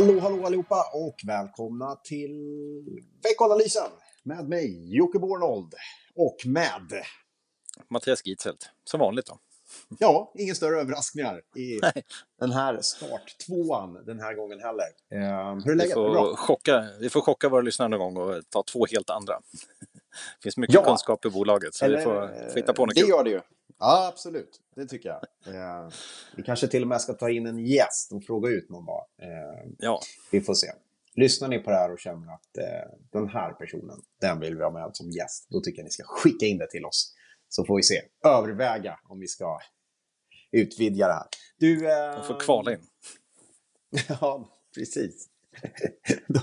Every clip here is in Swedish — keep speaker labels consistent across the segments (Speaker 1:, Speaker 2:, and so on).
Speaker 1: Hallå, hallå allihopa och välkomna till veckanalysen med mig Jocke Bornold och med
Speaker 2: Mattias Gitzelt, som vanligt då.
Speaker 1: Ja, ingen större överraskningar i den här starttvåan den här gången heller.
Speaker 2: Eh, hur är läget? Vi får. Chocka, vi får chocka våra lyssnare någon gång och ta två helt andra. Det finns mycket ja. kunskap i bolaget, så Eller, vi får, får hitta på något
Speaker 1: Det gör det ju. Ja, absolut. Det tycker jag. Eh, vi kanske till och med ska ta in en gäst och fråga ut någon dag. Eh, ja. Vi får se. Lyssnar ni på det här och känner att eh, den här personen, den vill vi ha med som gäst, då tycker jag ni ska skicka in det till oss. Så får vi se, överväga om vi ska utvidga det här.
Speaker 2: Du... Eh... De får kvala in.
Speaker 1: ja, precis. då,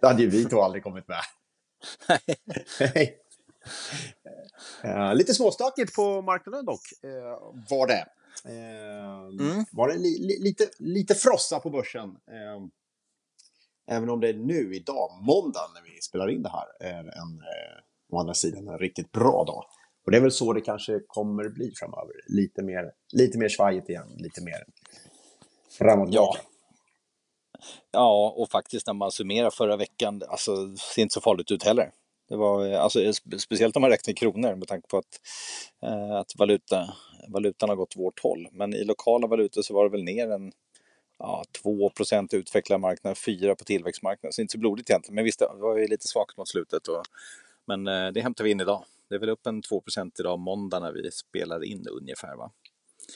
Speaker 1: då hade ju vi två aldrig kommit med. Nej. Uh, lite småstökigt på marknaden dock, uh, var det. Uh, mm. Var det li li lite, lite frossa på börsen. även om det är nu, idag, måndag, när vi spelar in det här, är en, å andra sidan en riktigt bra dag. Och det är väl så det kanske kommer bli framöver. Lite mer, lite mer svajigt igen, lite mer framåt.
Speaker 2: Ja. ja, och faktiskt när man summerar förra veckan, alltså det ser inte så farligt ut heller. Det var, alltså, speciellt om man räknar i kronor med tanke på att, eh, att valuta, valutan har gått vårt håll. Men i lokala valutor så var det väl ner en ja, 2 i utvecklad marknad, 4 på tillväxtmarknaden. Så inte så blodigt egentligen, men visst det var ju lite svagt mot slutet. Och, men eh, det hämtar vi in idag. Det är väl upp en 2% idag måndag när vi spelar in ungefär va?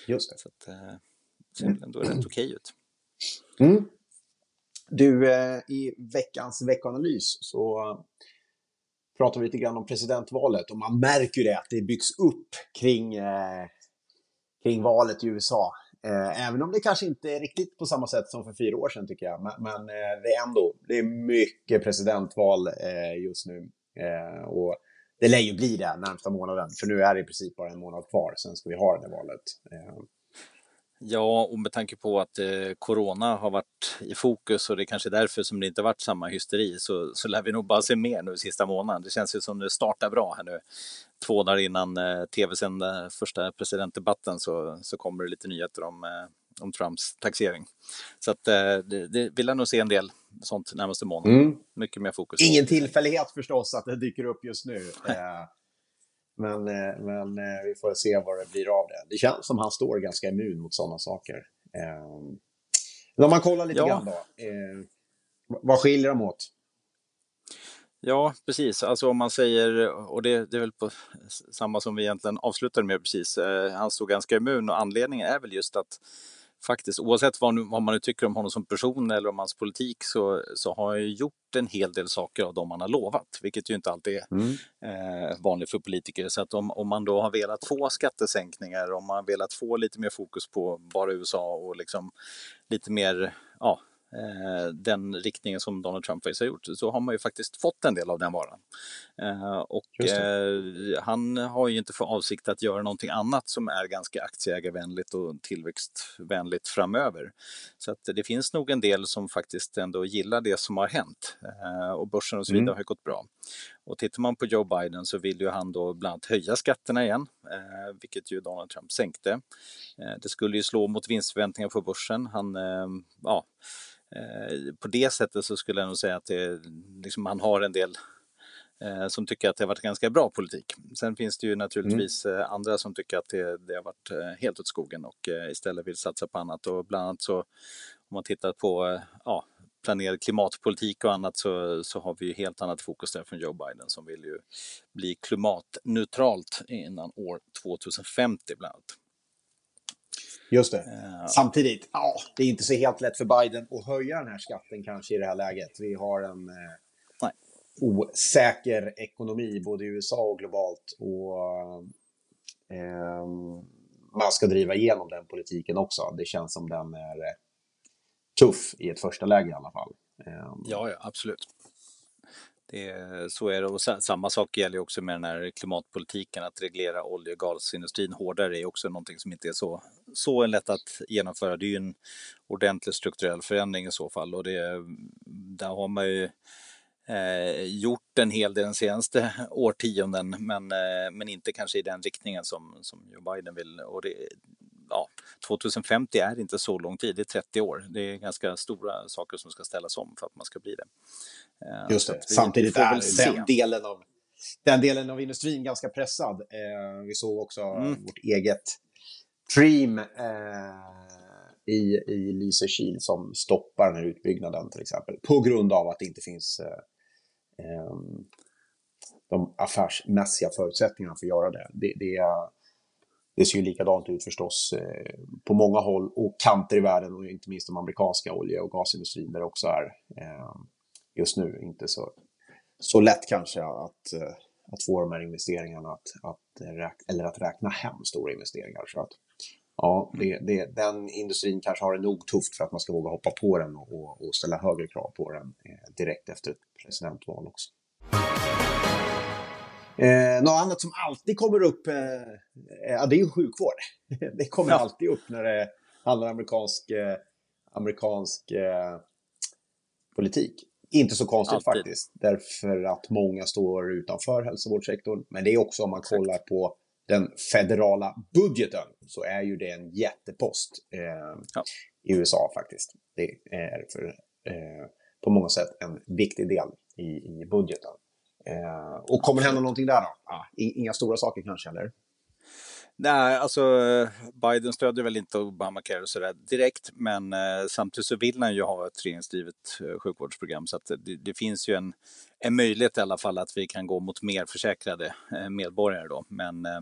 Speaker 1: Just det.
Speaker 2: Så att, eh, ser väl ändå rätt okej okay ut.
Speaker 1: Mm. Du, eh, i veckans veckoanalys så pratar vi lite grann om presidentvalet och man märker ju det att det byggs upp kring, eh, kring valet i USA. Eh, även om det kanske inte är riktigt på samma sätt som för fyra år sedan tycker jag. Men, men eh, det är ändå, det är mycket presidentval eh, just nu. Eh, och det lär ju bli det närmsta månaden, för nu är det i princip bara en månad kvar, sen ska vi ha det här valet. Eh, Eh,
Speaker 2: Ja, och med tanke på att eh, corona har varit i fokus och det är kanske är därför som det inte varit samma hysteri så, så lär vi nog bara se mer nu sista månaden. Det känns ju som det startar bra här nu. Två dagar innan eh, tv-sända första presidentdebatten så, så kommer det lite nyheter om, eh, om Trumps taxering. Så att eh, det, det vill jag nog se en del sånt närmaste månaden. Mm. Mycket mer fokus.
Speaker 1: Ingen tillfällighet förstås att det dyker upp just nu. Men, eh, men eh, vi får se vad det blir av det. Det känns som han står ganska immun mot sådana saker. Men om man kollar lite ja. grann då. Eh, vad skiljer de åt?
Speaker 2: Ja, precis. Alltså om man säger, och det, det är väl på samma som vi egentligen avslutade med precis, han stod ganska immun och anledningen är väl just att faktiskt, oavsett vad, nu, vad, man nu tycker om honom som person eller om hans politik, så, så har han gjort en hel del saker av de han har lovat, vilket ju inte alltid är mm. eh, vanligt för politiker. Så att om, om man då har velat få skattesänkningar, om man har velat få lite mer fokus på bara USA och liksom lite mer, ja, den riktningen som Donald Trump har gjort så har man ju faktiskt fått en del av den varan. Eh, och eh, han har ju inte för avsikt att göra någonting annat som är ganska aktieägarvänligt och tillväxtvänligt framöver. Så att det finns nog en del som faktiskt ändå gillar det som har hänt och börsen och så vidare mm. har gått bra. Och tittar man på Joe Biden så vill ju han då bland annat höja skatterna igen, vilket ju Donald Trump sänkte. det skulle ju slå mot vinstförväntningar på börsen. Han, ja, Eh, på det sättet så skulle jag nog säga att det, liksom, man har en del eh, som tycker att det har varit ganska bra politik. Sen finns det ju naturligtvis mm. Eh, andra som tycker att det, det, har varit helt åt skogen och istället vill satsa på annat. Och bland annat så om man tittar på ja, planerad klimatpolitik och annat så, så har vi ju helt annat fokus där från Joe Biden som vill ju bli klimatneutralt innan år 2050 bland annat.
Speaker 1: Just det. Uh, Samtidigt, ja, det är inte så helt lätt för Biden att höja den här skatten kanske i det här läget. Vi har en eh, osäker ekonomi både i USA och globalt. Och eh, man ska driva igenom den politiken också. Det känns som den är eh, tuff i ett första läge i alla fall.
Speaker 2: Eh, ja, ja, absolut. Det, så är det och samma sak gäller också med den här klimatpolitiken att reglera olje och gasindustrin hårdare är också någonting som inte är så, så lätt att genomföra. Det är ju en ordentlig strukturell förändring i så fall och det, där har man ju eh, gjort en hel del de senaste årtionden men, eh, men inte kanske i den riktningen som, som Joe Biden vill. Och det, ja, 2050 är inte så lång tid, det är 30 år. Det är ganska stora saker som ska ställas om för att man ska bli det.
Speaker 1: Just det, samtidigt är den delen, av, den delen av industrin ganska pressad. vi såg också mm. vårt eget Dream i, i Lysekil som stoppar den här utbyggnaden till exempel. På grund av att det inte finns eh, eh, de affärsmässiga förutsättningarna för att göra det. Det, det, det ser ju likadant ut förstås eh, på många håll och kanter i världen och inte minst de amerikanska olje och gasindustrin där det också är eh, just nu inte så, så lätt kanske att, eh, att få de här investeringarna att, att, eller att räkna hem stora investeringar. Så att, ja, det, det, den industrin kanske har det nog tufft för att man ska våga hoppa på den och, och ställa högre krav på den direkt efter ett presidentval också. Eh, något annat som alltid kommer upp, eh, ja, det är ju sjukvård. det kommer ja. alltid upp när det handlar om amerikansk, eh, amerikansk eh, politik. Inte så konstigt alltid. faktiskt, därför att många står utanför hälsovårdssektorn. Men det är också om man kollar på den federala budgeten så är ju det en jättepost eh, ja. i USA faktiskt. Det är för, eh, på många sätt en viktig del i, i budgeten. Eh, och kommer det hända någonting där då? Ah, inga stora saker kanske, eller?
Speaker 2: Nej, alltså Biden stödjer väl inte Obamacare och sådär direkt, men eh, samtidigt så vill han ju ha ett regeringsdrivet eh, sjukvårdsprogram så att det, det, finns ju en, en möjlighet i alla fall att vi kan gå mot mer försäkrade eh, medborgare då. Men eh,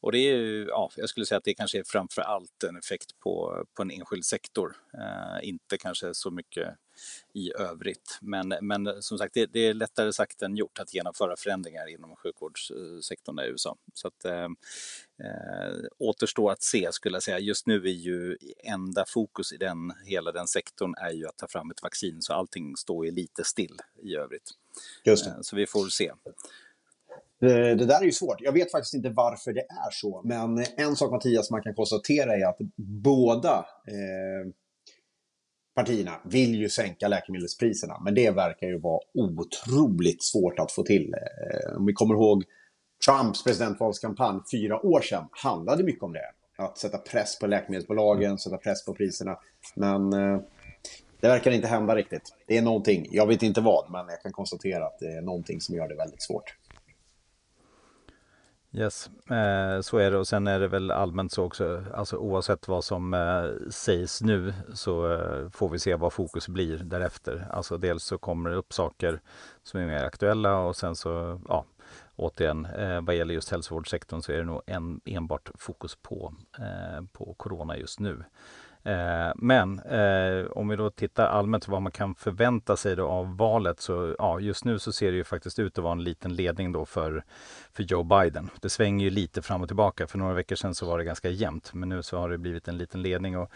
Speaker 2: och det är ju, ja, jag skulle säga att det kanske är framför allt en effekt på, på en enskild sektor, eh, inte kanske så mycket i övrigt. Men, men som sagt, det, det, är lättare sagt än gjort att genomföra förändringar inom sjukvårdssektorn i USA. Så att, eh, eh, återstår att se skulle jag säga. Just nu är ju enda fokus i den, hela den sektorn är ju att ta fram ett vaccin så allting står ju lite still i övrigt. Just det. Eh, så vi får se.
Speaker 1: Eh, det, där är ju svårt. Jag vet faktiskt inte varför det är så. Men en sak Mattias man kan konstatera är att båda eh, partierna vill ju sänka läkemedelspriserna. Men det verkar ju vara otroligt svårt att få till. Eh, om vi kommer ihåg Trumps presidentvalskampanj fyra år sedan handlade mycket om det. Att sätta press på läkemedelsbolagen, sätta press på priserna. Men eh, det verkar inte hända riktigt. Det är någonting, jag vet inte vad, men jag kan konstatera att det är någonting som gör det väldigt svårt.
Speaker 2: Yes, eh, så är det och sen är det väl allmänt så också, alltså oavsett vad som eh, sägs nu så eh, får vi se vad fokus blir därefter. Alltså dels så kommer det upp saker som är mer aktuella och sen så, ja, återigen, eh, vad gäller just hälsovårdssektorn så är det nog en, enbart fokus på, eh, på corona just nu. Eh, men eh, om vi då tittar allmänt vad man kan förvänta sig då av valet så ja, just nu så ser det ju faktiskt ut att vara en liten ledning då för, för Joe Biden. Det svänger ju lite fram och tillbaka. För några veckor sedan så var det ganska jämnt men nu så har det blivit en liten ledning och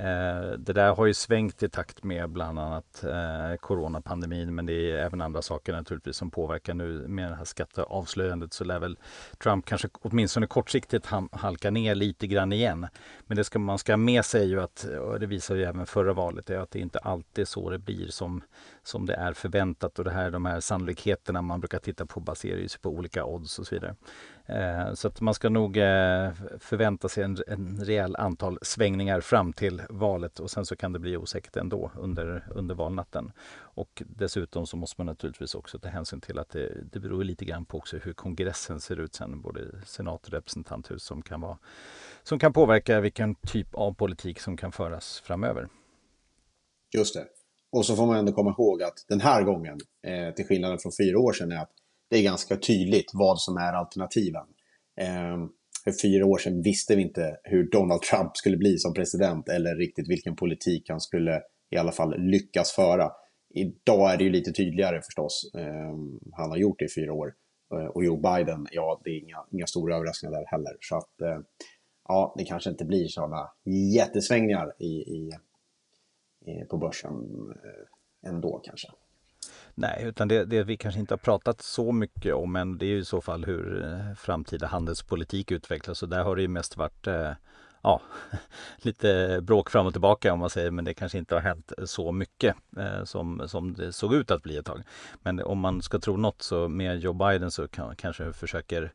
Speaker 2: Eh, det där har ju svängt i takt med bland annat eh, coronapandemin men det är även andra saker naturligtvis som påverkar nu. Med det här skatteavslöjandet så lär väl Trump kanske åtminstone kortsiktigt halka ner lite grann igen. Men det ska man ska ha med sig ju att, och det visar ju även förra valet, är att det inte alltid är så det blir som, som det är förväntat och det här, de här sannolikheterna man brukar titta på baserar sig på olika odds och så vidare. Eh, så att man ska nog eh, förvänta sig en, en rejäl antal svängningar fram till valet och sen så kan det bli osäkert ändå under, under valnatten. Och dessutom så måste man naturligtvis också ta hänsyn till att det, det beror lite grann på också hur kongressen ser ut sen, både senat och representanthus som kan, vara, som kan påverka vilken typ av politik som kan föras framöver.
Speaker 1: Just det. Och så får man ändå komma ihåg att den här gången, eh, till skillnad från fyra år sedan, är att det är ganska tydligt vad som är alternativen. Eh, för fyra år sedan visste vi inte hur Donald Trump skulle bli som president eller riktigt vilken politik han skulle i alla fall lyckas föra. Idag är det ju lite tydligare förstås. Eh, han har gjort det i fyra år. Eh, och Joe Biden, ja, det är inga, inga stora överraskningar där heller. Så att, eh, ja, det kanske inte blir sådana jättesvängningar i, i, i på börsen eh, ändå kanske.
Speaker 2: Nej, utan det, det, vi kanske inte har pratat så mycket om, men det är ju i så fall hur eh, framtida handelspolitik utvecklas och där har det ju mest varit eh, ja, lite bråk fram och tillbaka om man säger, men det kanske inte har hänt så mycket eh, som, som det såg ut att bli ett tag. Men om man ska tro något så med Joe Biden så kan, kanske försöker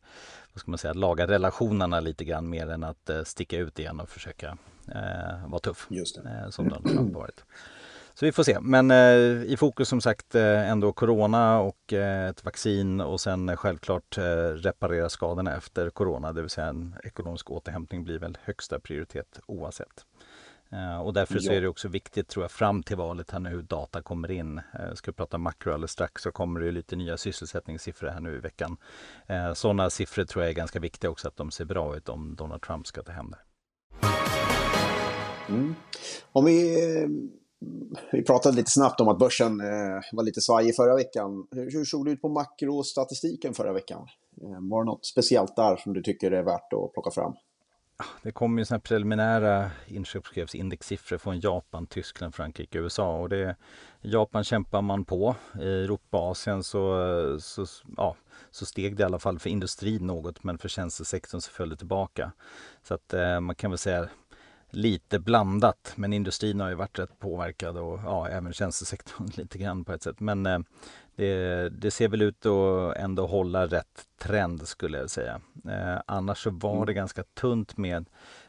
Speaker 2: vad ska man säga, laga relationerna lite grann mer än att eh, sticka ut igen och försöka eh, vara tuff.
Speaker 1: Just det.
Speaker 2: Eh, som Donald Trump varit. Så vi får se. Men eh, i fokus som sagt eh, ändå corona och eh, ett vaccin och sen självklart reparera skadorna efter corona. Det vill säga en ekonomisk återhämtning blir väl högsta prioritet oavsett. Och därför så är det också viktigt tror jag fram till valet här nu hur data kommer in. Ska vi prata makro alldeles strax så kommer det lite nya sysselsättningssiffror här nu i veckan. Sådana siffror tror jag är ganska viktiga också att de ser bra ut om Donald Trump ska ta hem det.
Speaker 1: Mm. Om vi vi pratade lite snabbt om att börsen eh, var lite svajig förra veckan. Hur, hur såg det ut på makrostatistiken förra veckan? Eh, var det något speciellt där som du tycker är värt att plocka fram?
Speaker 2: Det kom ju såna preliminära inköpschefsindexsiffror från Japan, Tyskland, Frankrike, USA och det Japan kämpar man på. I Europa och Asien så, så, ja, så steg det i alla fall för industrin något men för tjänstesektorn så föll det tillbaka. Så att eh, man kan väl säga lite blandat. Men industrin har ju varit rätt påverkad och ja, även tjänstesektorn lite grann på ett sätt. Men eh, det, det, ser väl ut att ändå hålla rätt trend skulle jag säga. Eh, annars så var mm. det ganska tunt med,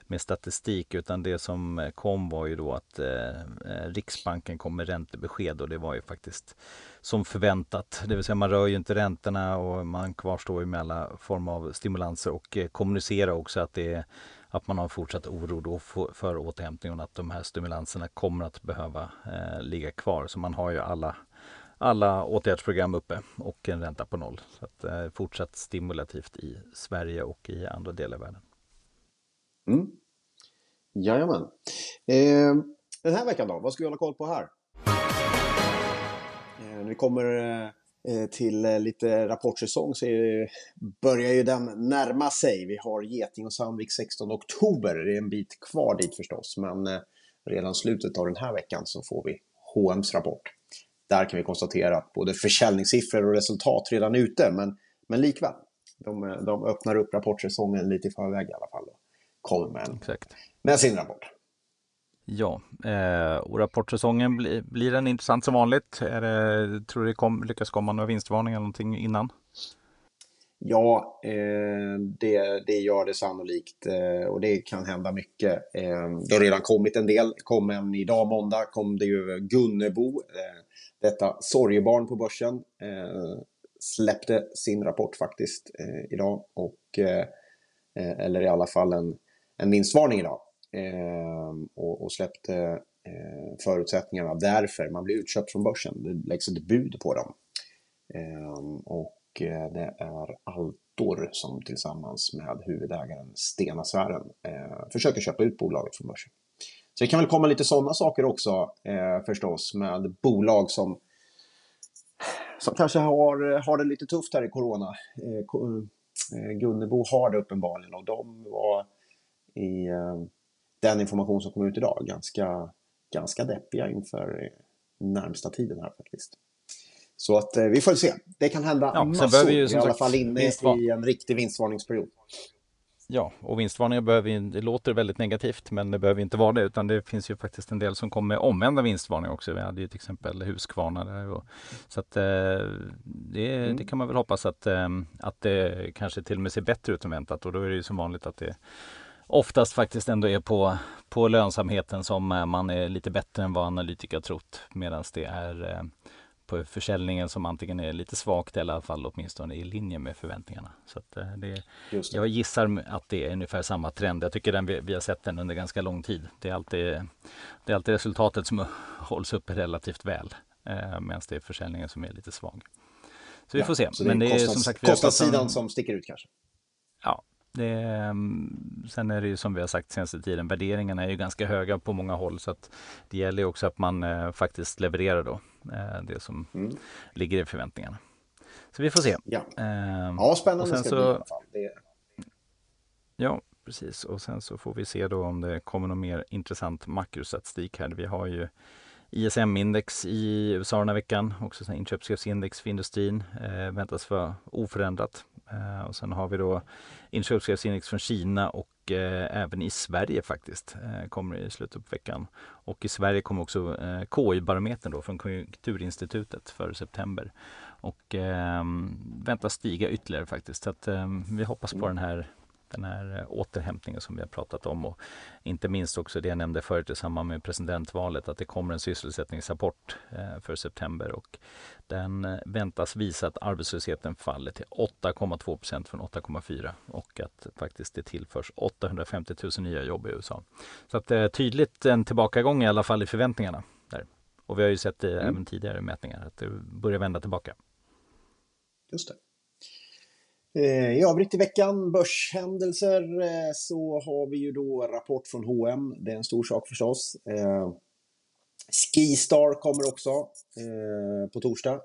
Speaker 2: med statistik utan det som kom var ju då att eh, eh, Riksbanken kom med räntebesked och det var ju faktiskt som förväntat. Det vill säga man rör ju inte räntorna och man kvarstår ju med alla former av stimulanser och eh, kommunicerar också att det är att man har fortsatt oro då för, för återhämtningen och att de här stimulanserna kommer att behöva eh, ligga kvar. Så man har ju alla, alla åtgärdsprogram uppe och en ränta på noll. Så att, eh, fortsatt stimulativt i Sverige och i andra delar av världen.
Speaker 1: Mm. Jajamän. Eh, den här veckan då, vad ska vi hålla koll på här? Eh, vi kommer Eh, till eh, lite rapportsäsong så börjar ju den närma sig. Vi har Geting och Sandvik 16 oktober. Det är en bit kvar dit förstås, men eh, redan slutet av den här veckan så får vi H&M's rapport. Där kan vi konstatera att både försäljningssiffror och resultat redan är ute, men, men likväl. De, de öppnar upp rapportsäsongen lite i förväg i alla fall kommer med, en, med sin rapport.
Speaker 2: Ja, eh, och rapportsäsongen blir, blir den intressant som vanligt? Är det, tror du det kom, lyckas komma några vinstvarningar eller någonting innan?
Speaker 1: Ja, eh, det, det gör det sannolikt eh, och det kan hända mycket. Eh, det har redan kommit en del. kom en idag måndag kom det ju Gunnebo, eh, detta sorgebarn på börsen, eh, släppte sin rapport faktiskt eh, idag. Och, eh, eh, eller i alla fall en, en vinstvarning idag. Ehm, och, och, släppte eh, förutsättningarna därför. Man blir utköpt från börsen. Det läggs ett bud på dem. Ehm, och eh, det är Altor som tillsammans med huvudägaren Stena Sfären eh, försöker köpa ut bolaget från börsen. Så det kan väl komma lite sådana saker också eh, förstås med bolag som som kanske har, har det lite tufft här i Corona. Eh, Gunnebo har det uppenbarligen och de var i den information som kom ut idag ganska, ganska deppiga inför eh, närmsta tiden här faktiskt. Så att eh, vi får se. Det kan hända ja, massor. Vi, ju, vi är i alla fall inne i en riktig vinstvarningsperiod.
Speaker 2: Ja, och vinstvarningar behöver det låter väldigt negativt, men det behöver inte vara det, utan det finns ju faktiskt en del som kommer med omvända vinstvarningar också. Vi hade ju till exempel Husqvarna där. Och, så att eh, det, mm. det, kan man väl hoppas att, eh, att det kanske till och med ser bättre ut än väntat och då är det ju som vanligt att det oftast faktiskt ändå är på, på lönsamheten som eh, man är lite bättre än vad analytiker trott. Medan det är eh, på försäljningen som antingen är lite svagt eller i alla fall åtminstone i linje med förväntningarna. Så eh, det, det. Jag gissar att det är ungefär samma trend. Jag tycker den vi, vi har sett den under ganska lång tid. Det är alltid, det är alltid resultatet som hålls uppe relativt väl eh, medan det är försäljningen som är lite svag. Så vi får se.
Speaker 1: Men det är kostnads, som sagt, kostnadssidan som sticker ut kanske?
Speaker 2: Ja, det, mm, sen är det ju som vi har sagt senaste tiden, värderingarna är ju ganska höga på många håll så att det gäller ju också att man eh, faktiskt levererar då eh, det som mm. ligger i förväntningarna. Så vi får se.
Speaker 1: Ja, eh, ja spännande ska så, det bli i alla fall. Det...
Speaker 2: Ja, precis. Och sen så får vi se då om det kommer någon mer intressant makrostatistik här. Vi har ju ISM-index i USA den här veckan, också inköpschefsindex för industrin, eh, väntas vara oförändrat Och sen har vi då inköpschefsindex från Kina och även i Sverige faktiskt kommer i slutet på veckan. Och i Sverige kommer också KI-barometern då från Konjunkturinstitutet för september och eh, väntas stiga ytterligare faktiskt. Så att, eh, vi hoppas på den här den här eh, återhämtningen som vi har pratat om och inte minst också det jag nämnde förut i samband med presidentvalet att det kommer en sysselsättningsrapport eh, för september och den eh, väntas visa att arbetslösheten faller till 8,2 procent från 8,4 och att faktiskt det tillförs 850 000 nya jobb i USA. Så att det är tydligt en tillbakagång i alla fall i förväntningarna. Där. Och vi har ju sett det mm. även tidigare mätningar att det börjar vända tillbaka.
Speaker 1: Just det. Eh, I övrigt i veckan, börshändelser, eh, så har vi ju då rapport från H&M. Det är en stor sak förstås. Eh, Skistar kommer också eh, på torsdag.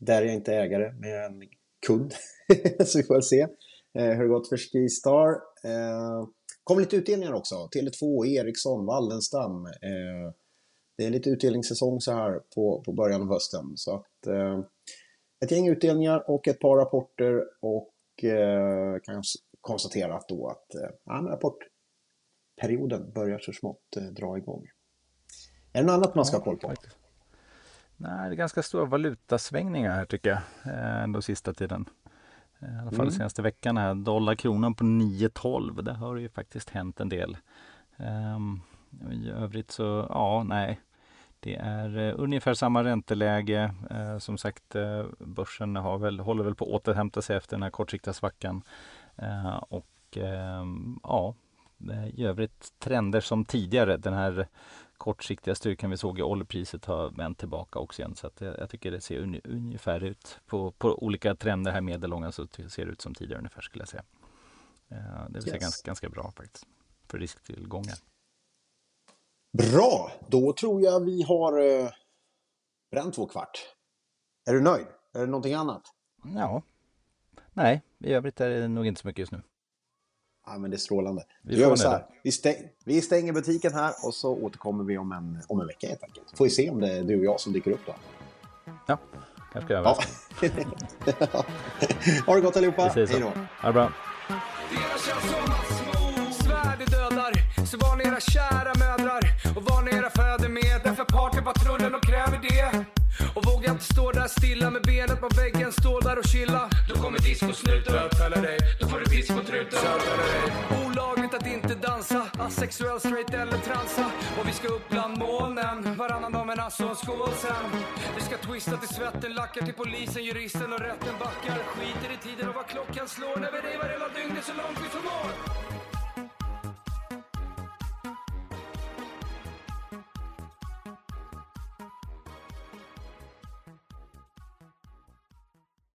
Speaker 1: Där är jag inte ägare, men jag är en kund. så vi får väl se hur det gått för Skistar. kommer lite utdelningar också. Tele2, Ericsson, Wallenstam. Det är lite utdelningssäsong så här på, på början av hösten. Så att ett gäng utdelningar och ett par rapporter och eh, kan konstatera då att eh, rapportperioden börjar så smått eh, dra igång. Är det något annat man ska ha koll på?
Speaker 2: Nej, det är ganska stora valutasvängningar här tycker jag, eh, ändå sista tiden. Eh, I alla fall mm. senaste veckan här. Dollarkronan på 9,12. Där har det ju faktiskt hänt en del. Um, I övrigt så, ja, nej. Det är uh, ungefär samma ränteläge. Uh, som sagt, uh, börsen har väl, håller väl på att återhämta sig efter den här kortsiktiga svackan. och ehm, ja, i övrigt trender som tidigare. Den här kortsiktiga styrkan vi såg i oljepriset har vänt tillbaka också igen. Så att jag, jag tycker det ser un, ungefär ut på, på olika trender här medellånga så ser det ut som tidigare ungefär skulle jag säga. det vill säga yes. ganska, ganska bra faktiskt för risktillgångar.
Speaker 1: Bra, då tror jag vi har eh, bränt två kvart. Är du nöjd? Är det någonting annat?
Speaker 2: Ja. Nej, i övrigt är det nog inte så mycket just nu.
Speaker 1: Ja, men det är strålande. Vi, gör så här. Vi, stäng, vi stänger butiken här och så återkommer vi om en, om en vecka helt enkelt. Får vi se om det är du och jag som dyker upp då.
Speaker 2: Ja, kanske jag
Speaker 1: ja. Ha det gott allihopa.
Speaker 2: Hej då. Ha det bra. Så var ni era kära där stilla med benet på väggen, stå där och chilla. Då kommer discosnuten. Bötfälla dig, då får du piss på truten. Olagligt att inte dansa, asexuell, straight eller transa. Och vi ska upp bland molnen, varannan dag men alltså en skål sen. Vi ska twista till svetten, lackar till polisen, juristen och rätten backar. Skiter i tiden och vad klockan slår när vi revar hela dygnet så långt vi förmår.